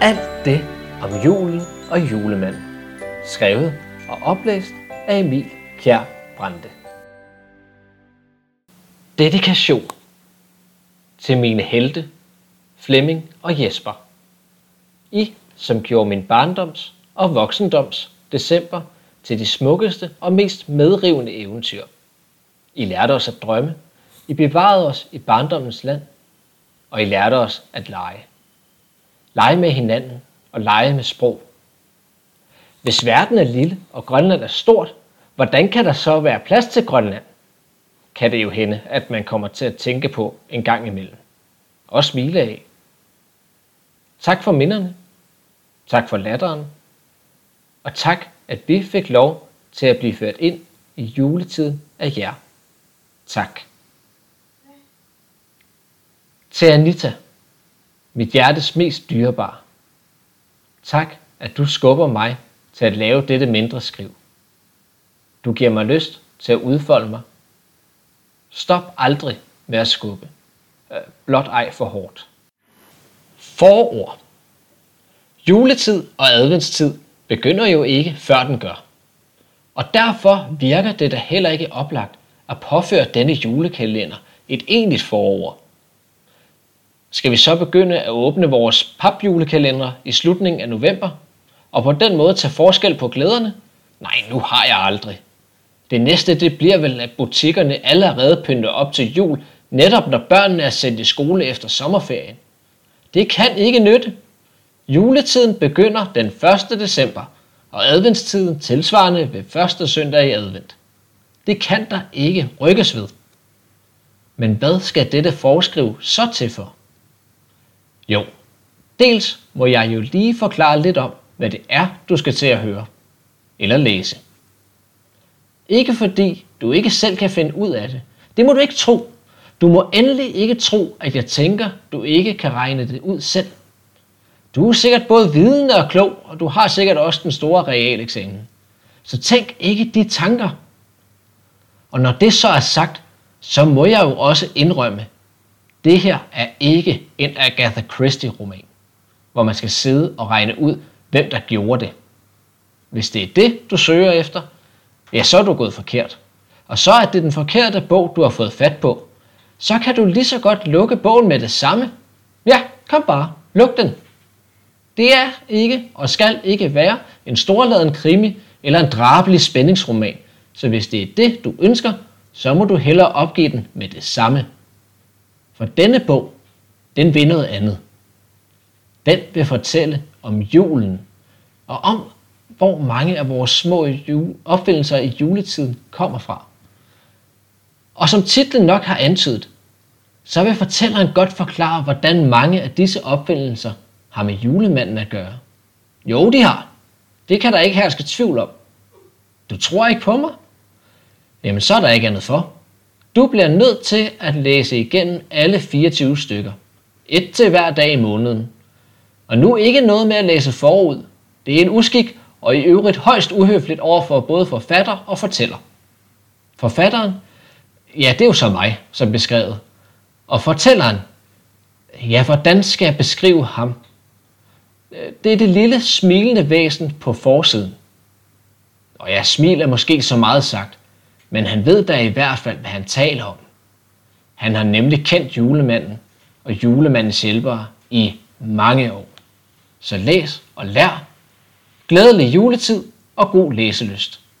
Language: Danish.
Alt det om julen og julemanden. Skrevet og oplæst af Emil Kjær Brande. Dedikation til mine helte, Flemming og Jesper. I, som gjorde min barndoms og voksendoms december til de smukkeste og mest medrivende eventyr. I lærte os at drømme, I bevarede os i barndommens land, og I lærte os at lege. Lege med hinanden og lege med sprog. Hvis verden er lille og Grønland er stort, hvordan kan der så være plads til Grønland? Kan det jo hende, at man kommer til at tænke på en gang imellem. Og smile af. Tak for minderne. Tak for latteren. Og tak, at vi fik lov til at blive ført ind i juletiden af jer. Tak. Til Anita, mit hjertes mest dyrebare. Tak, at du skubber mig til at lave dette mindre skriv. Du giver mig lyst til at udfolde mig. Stop aldrig med at skubbe. Øh, blot ej for hårdt. Forord. Juletid og adventstid begynder jo ikke, før den gør. Og derfor virker det da heller ikke oplagt at påføre denne julekalender et egentligt forår? Skal vi så begynde at åbne vores papjulekalender i slutningen af november, og på den måde tage forskel på glæderne? Nej, nu har jeg aldrig. Det næste det bliver vel, at butikkerne allerede pynter op til jul, netop når børnene er sendt i skole efter sommerferien. Det kan ikke nytte. Juletiden begynder den 1. december, og adventstiden tilsvarende ved første søndag i advent. Det kan der ikke rykkes ved. Men hvad skal dette forskriv så til for? Jo, dels må jeg jo lige forklare lidt om, hvad det er, du skal til at høre eller læse. Ikke fordi du ikke selv kan finde ud af det. Det må du ikke tro. Du må endelig ikke tro, at jeg tænker, du ikke kan regne det ud selv. Du er sikkert både vidende og klog, og du har sikkert også den store realeksamen. Så tænk ikke de tanker. Og når det så er sagt, så må jeg jo også indrømme, det her er ikke en Agatha Christie-roman, hvor man skal sidde og regne ud, hvem der gjorde det. Hvis det er det, du søger efter, ja, så er du gået forkert. Og så er det den forkerte bog, du har fået fat på. Så kan du lige så godt lukke bogen med det samme. Ja, kom bare, luk den. Det er ikke og skal ikke være en storladen krimi eller en drabelig spændingsroman. Så hvis det er det, du ønsker, så må du hellere opgive den med det samme. For denne bog, den vil noget andet. Den vil fortælle om julen, og om, hvor mange af vores små opfindelser i juletiden kommer fra. Og som titlen nok har antydet, så vil fortælleren godt forklare, hvordan mange af disse opfindelser har med julemanden at gøre. Jo, de har. Det kan der ikke herske tvivl om. Du tror ikke på mig? Jamen, så er der ikke andet for. Du bliver nødt til at læse igennem alle 24 stykker. Et til hver dag i måneden. Og nu ikke noget med at læse forud. Det er en uskik, og i øvrigt højst uhøfligt over for både forfatter og fortæller. Forfatteren, ja, det er jo så mig, som beskrevet. Og fortælleren, ja, hvordan skal jeg beskrive ham? Øh, det er det lille smilende væsen på forsiden. Og jeg smiler måske så meget sagt, men han ved da i hvert fald, hvad han taler om. Han har nemlig kendt julemanden og julemandens hjælpere i mange år. Så læs og lær. Glædelig juletid og god læselyst.